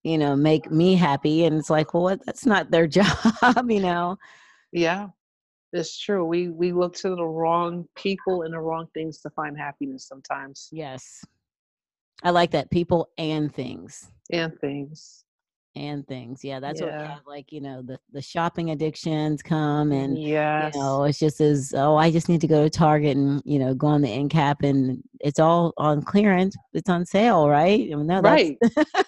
you know, make me happy. And it's like, well, what that's not their [LAUGHS] job, you know. Yeah, it's true. We we look to the wrong people and the wrong things to find happiness sometimes, Yes. I like that. People and things. and things. And things. Yeah. That's what we have. Like, you know, the, the shopping addictions come and yes. you know, it's just as oh, I just need to go to Target and, you know, go on the end cap and it's all on clearance. It's on sale, right? I mean, no, that's right. [LAUGHS]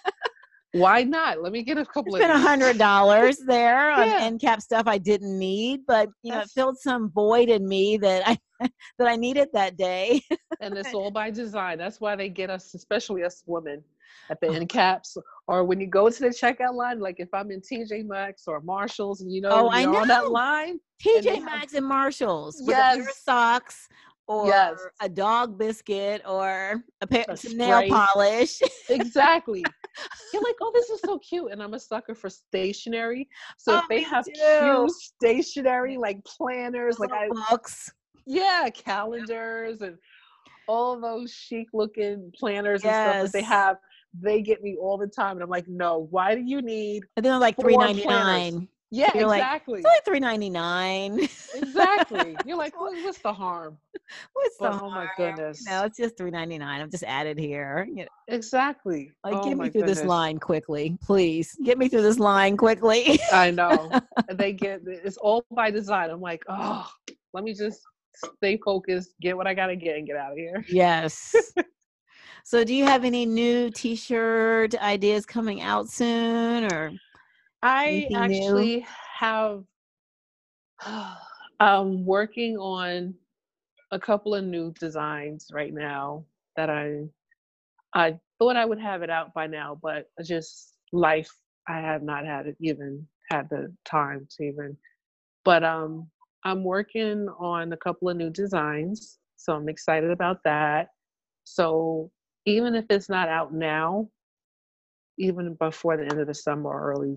Why not? Let me get a couple spent a hundred dollars there on Yeah. end cap stuff I didn't need, but you know, it filled some void in me that I [LAUGHS] that I needed that day. and it's [LAUGHS] all by design. That's why they get us, especially us women, at the end caps, or when you go to the checkout line. Like if I'm in TJ Maxx or Marshalls, and you know, Oh, I you're on know. that line. TJ Maxx and Marshalls with a pair of socks or Yes. a dog biscuit or a pair some nail polish. Exactly. [LAUGHS] You're like, oh, this is so cute, and I'm a sucker for stationery. So Oh, if they have too. cute stationery like planners, like I, Little books. yeah, calendars and all those chic looking planners and stuff that they have, they get me all the time, and I'm like, no, why do you need? And then like three ninety nine. Yeah, You're like, exactly. It's only three ninety nine. exactly. You're like, [LAUGHS] what, what's the harm? What's the But, oh my goodness. No, it's just three ninety nine. I'm just added here. You know, Exactly. like, oh get me through this line quickly, please. Get me through this line quickly. I know. [LAUGHS] They get it's all by design. I'm like, oh, let me just stay focused, get what I gotta get, and get out of here. yes. [LAUGHS] so, do you have any new T-shirt ideas coming out soon, or I Anything new? actually have I'm [SIGHS] working on a couple of new designs right now that I I thought I would have it out by now, but just life I have not had it even had the time to even but um I'm working on a couple of new designs, so I'm excited about that. So even if it's not out now, even before the end of the summer or early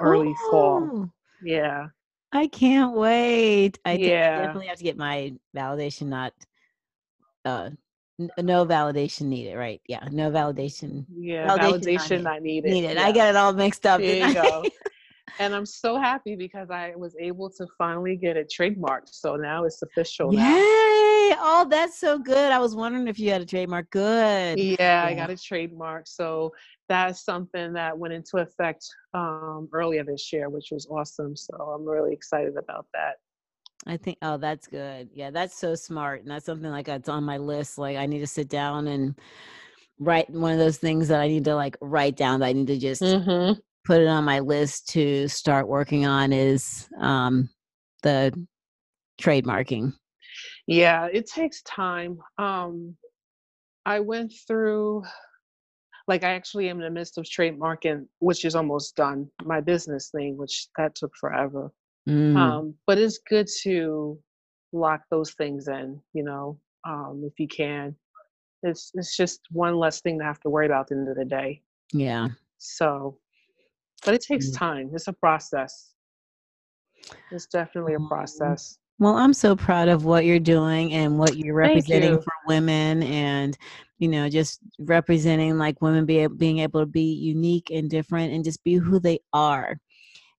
early fall. Yeah. I can't wait. I I Yeah. definitely have to get my validation not uh n- no validation needed, right? Yeah, no validation Yeah. Validation not Validation needed. not needed. needed. I Yeah. got it all mixed up. There you I? go. And I'm so happy because I was able to finally get it trademarked. So now it's official now. Oh, that's so good. I was wondering if you had a trademark. Good. Yeah, I got a trademark. So that's something that went into effect um, earlier this year, which was awesome. So I'm really excited about that. I think oh that's good. Yeah, that's so smart. And that's something like that's on my list. Like I need to sit down and write one of those things that I need to like write down that I need to just Mm-hmm. put it on my list to start working on is um the trademarking. Yeah, it takes time. Um, I went through, like, I actually am in the midst of trademarking, which is almost done, my business thing, which that took forever. Mm, Um, but it's good to lock those things in, you know, um, if you can. It's it's just one less thing to have to worry about at the end of the day. yeah. So, but it takes Mm. time. It's a process. It's definitely a process. Well, I'm so proud of what you're doing and what you're representing you. for women and you know just representing like women be, being able to be unique and different and just be who they are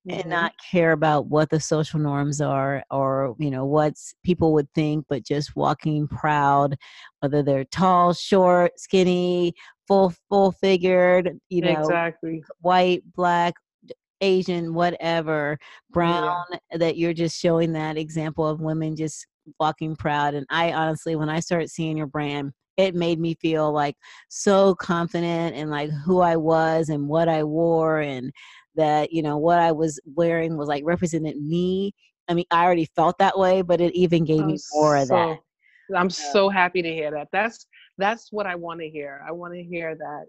and Mhm. not care about what the social norms are or you know what people would think but just walking proud whether they're tall short skinny full full figured you know exactly. white black asian whatever brown that you're just showing that example of women just walking proud and i honestly when i started seeing your brand it made me feel like so confident in like who i was and what i wore and that you know what i was wearing was like represented me i mean i already felt that way but it even gave oh, me I'm more of that I'm Yeah. so happy to hear that. That's that's what I want to hear. I want to hear that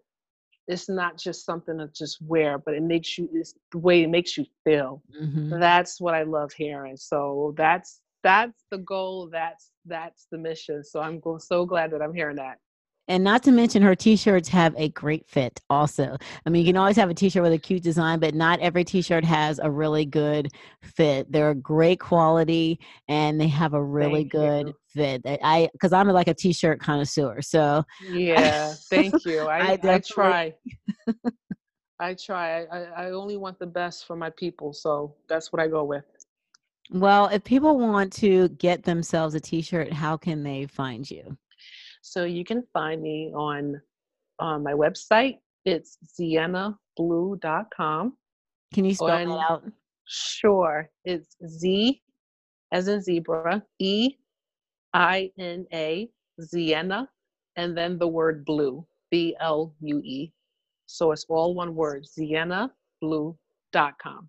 it's not just something to just wear, but it makes you it's the way it makes you feel. Mhm. That's what I love hearing. So that's that's the goal. That's that's the mission. So I'm so glad that I'm hearing that. And not to mention, her t-shirts have a great fit. Also, I mean, you can always have a t-shirt with a cute design, but not every t-shirt has a really good fit. They're great quality, and they have a really Thank good you. fit. I because I'm like a t-shirt connoisseur, so Yeah, thank you. [LAUGHS] I, I, definitely- try. [LAUGHS] I try. I, I only want the best for my people, so that's what I go with. well, if people want to get themselves a t-shirt, how can they find you? So you can find me on on my website. It's ziennablue.com. Can you spell that out? Sure. It's Z as in zebra, E I N A, Zienna, and then the word blue, B L U E. So it's all one word, ziennablue.com.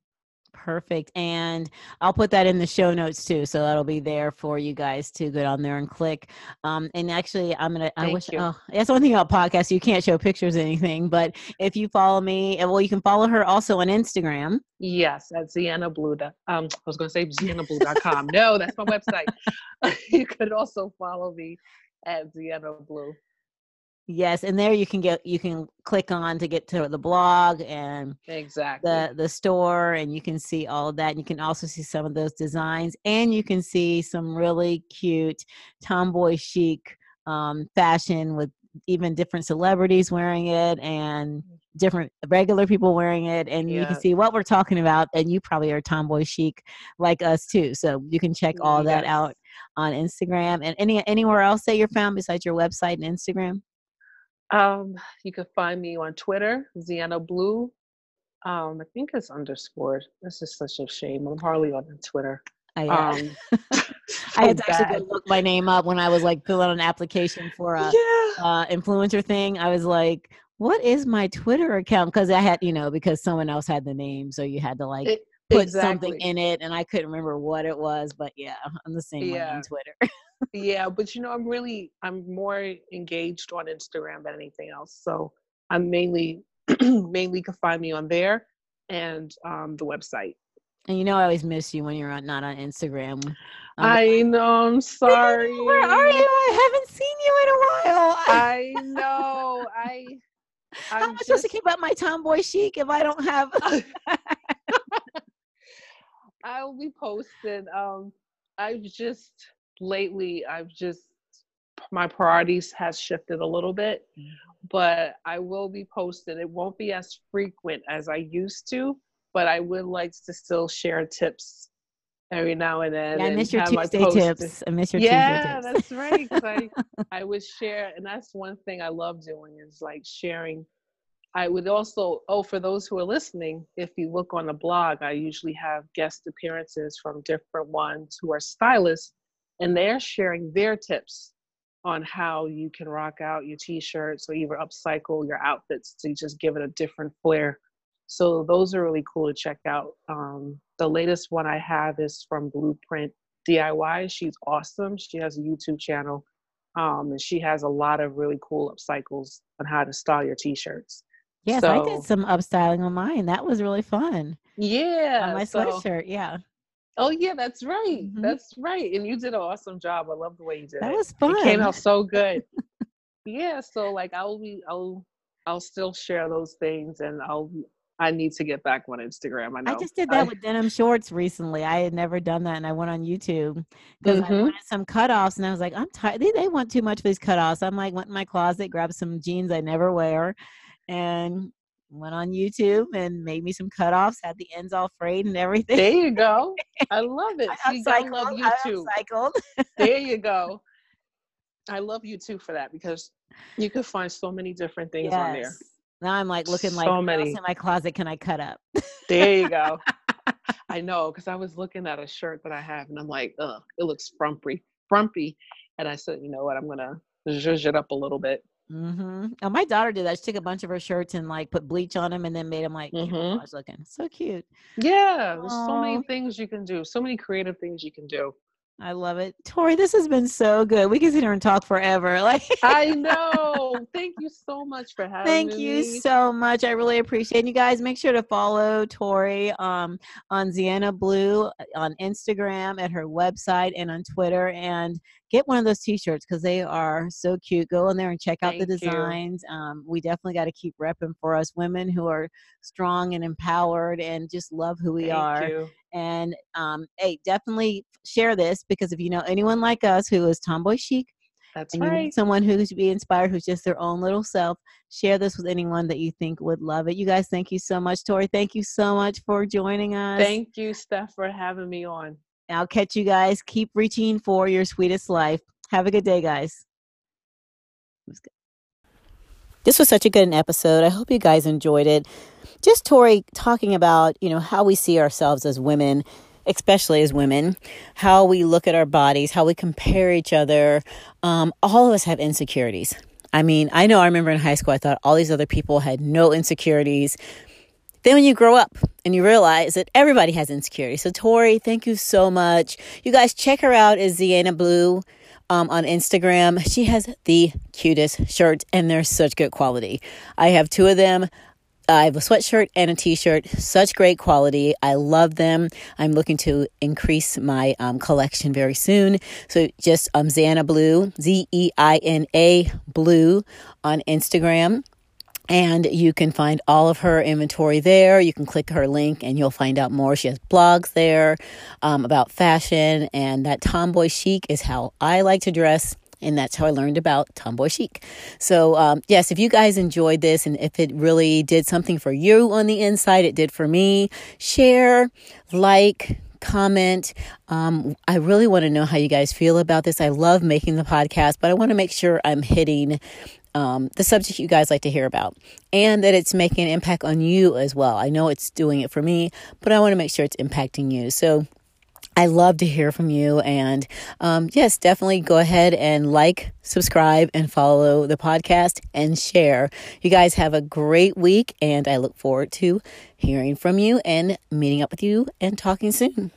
Perfect. And I'll put that in the show notes too. So that'll be there for you guys to go down there and click. Um, and actually, I'm going to, I wish, you. oh, that's one thing about podcasts. You can't show pictures or anything. But if you follow me, and well, you can follow her also on Instagram. Yes, at Blue. Um, I was going to say ziennablue.com. no, that's my website. [LAUGHS] you could also follow me at Zienna Blue. Yes. And there you can get, you can click on to get to the blog and Exactly. the the store and you can see all of that and you can also see some of those designs and you can see some really cute tomboy chic um, fashion with even different celebrities wearing it and different regular people wearing it and you can see what we're talking about and you probably are tomboy chic like us too so you can check all that out on instagram and any anywhere else that you're found besides your website and instagram Um, you can find me on Twitter, Zienna Blue. Um, I think it's underscored. This is such a shame. I'm hardly on Twitter. I, uh, Um, [LAUGHS] [LAUGHS] I had to actually look my name up when I was like filling out an application for a yeah. uh, influencer thing. I was like, what is my Twitter account? Because I had, you know, because someone else had the name, so you had to like It- put exactly. something in it, and I couldn't remember what it was. But yeah, I'm the same way on Twitter. yeah but you know i'm really i'm more engaged on instagram than anything else so i'm mainly [CLEARS THROAT] mainly can find me on there and um the website and you know, I always miss you when you're on, not on Instagram. Um, i know i'm sorry Where are you? I haven't seen you in a while. i know [LAUGHS] i How am i'm I supposed to keep up my tomboy chic if I don't have? [LAUGHS] [LAUGHS] i'll be posting um i've just lately i've just my priorities has shifted a little bit but I will be posting. It won't be as frequent as I used to, but I would like to still share tips every now and then. Yeah, I and miss your Tuesday tips. I miss your Yeah, Tuesday tips. Yeah, that's right. I, [LAUGHS] I would share, and that's one thing I love doing is like sharing. I would also, oh, for those who are listening, if you look on the blog, I usually have guest appearances from different ones who are stylists, and they're sharing their tips on how you can rock out your t-shirts or even upcycle your outfits to just give it a different flair. So those are really cool to check out. Um, the latest one I have is from Blueprint DIY. She's awesome. She has a YouTube channel, um, and she has a lot of really cool upcycles on how to style your t-shirts. Yes, I did some upstyling on mine. That was really fun. Yeah, on my so- sweatshirt. Yeah, Oh yeah, that's right. Mhm. That's right. And you did an awesome job. I love the way you did that it. was fun. It came out so good. [LAUGHS] yeah, so like I'll be I'll I'll still share those things and I'll I need to get back on Instagram. I know. I just did that with denim shorts recently. I had never done that, and I went on YouTube because I Mhm. wanted some cutoffs, and I was like, I'm tired. They, they want too much for these cutoffs. I'm like, went in my closet, grabbed some jeans I never wear, and went on YouTube and made me some cutoffs. Had the ends all frayed and everything. There you go. [LAUGHS] I love it. I upcycled. love I YouTube. upcycled. there you [LAUGHS] go. I love you too for that because you could find so many different things on there. Yes. Now I'm like looking like So what else many. in my closet can I cut up? There you go. [LAUGHS] I know because I was looking at a shirt that I have and I'm like, ugh, it looks frumpy, frumpy. And I said, you know what, I'm gonna zhuzh it up a little bit. Hmm Oh, my daughter did that. She took a bunch of her shirts and like put bleach on them and then made them like Mhm. camouflage looking. So cute. Yeah, there's so many things you can do, so many creative things you can do. I love it. Tori, this has been so good. We can sit here and talk forever. [LAUGHS] Like I know. Thank you so much for having Thank me. Thank you so much. I really appreciate it. You guys make sure to follow Tori um, on Zienna Blue uh, on Instagram, at her website, and on Twitter. And get one of those t-shirts because they are so cute. Go in there and check out Thank the designs. Um, we definitely got to keep repping for us women who are strong and empowered and just love who we Thank are. You. And um, hey, definitely share this because if you know anyone like us who is tomboy chic, that's and right. someone who's to be inspired, who's just their own little self. Share this with anyone that you think would love it. You guys, thank you so much, Tori. Thank you so much for joining us. Thank you, Steph, for having me on. I'll catch you guys. Keep reaching for your sweetest life. Have a good day, guys. This was such a good episode. I hope you guys enjoyed it. Just Tori talking about, you know, how we see ourselves as women especially as women, how we look at our bodies, how we compare each other. Um, all of us have insecurities. I mean, I know I remember in high school, I thought all these other people had no insecurities. Then when you grow up and you realize that everybody has insecurities. So, Tori, thank you so much. You guys check her out as Zienna Blue. Um, on Instagram. She has the cutest shirts and they're such good quality. I have two of them. I have a sweatshirt and a t-shirt. Such great quality. I love them. I'm looking to increase my um, collection very soon. So just um, Zienna Blue, Z E I N A Blue on Instagram. And you can find all of her inventory there. You can click her link and you'll find out more. She has blogs there um, about fashion, and that tomboy chic is how I like to dress and that's how I learned about tomboy chic. So, um, yes, if you guys enjoyed this and if it really did something for you on the inside, it did for me, share, like, comment. Um, I really want to know how you guys feel about this. I love making the podcast, but I want to make sure I'm hitting um, the subject you guys like to hear about and that it's making an impact on you as well. I know it's doing it for me, but I want to make sure it's impacting you. So, I love to hear from you. And um, yes, definitely go ahead and like, subscribe, and follow the podcast and share. You guys have a great week, and I look forward to hearing from you and meeting up with you and talking soon.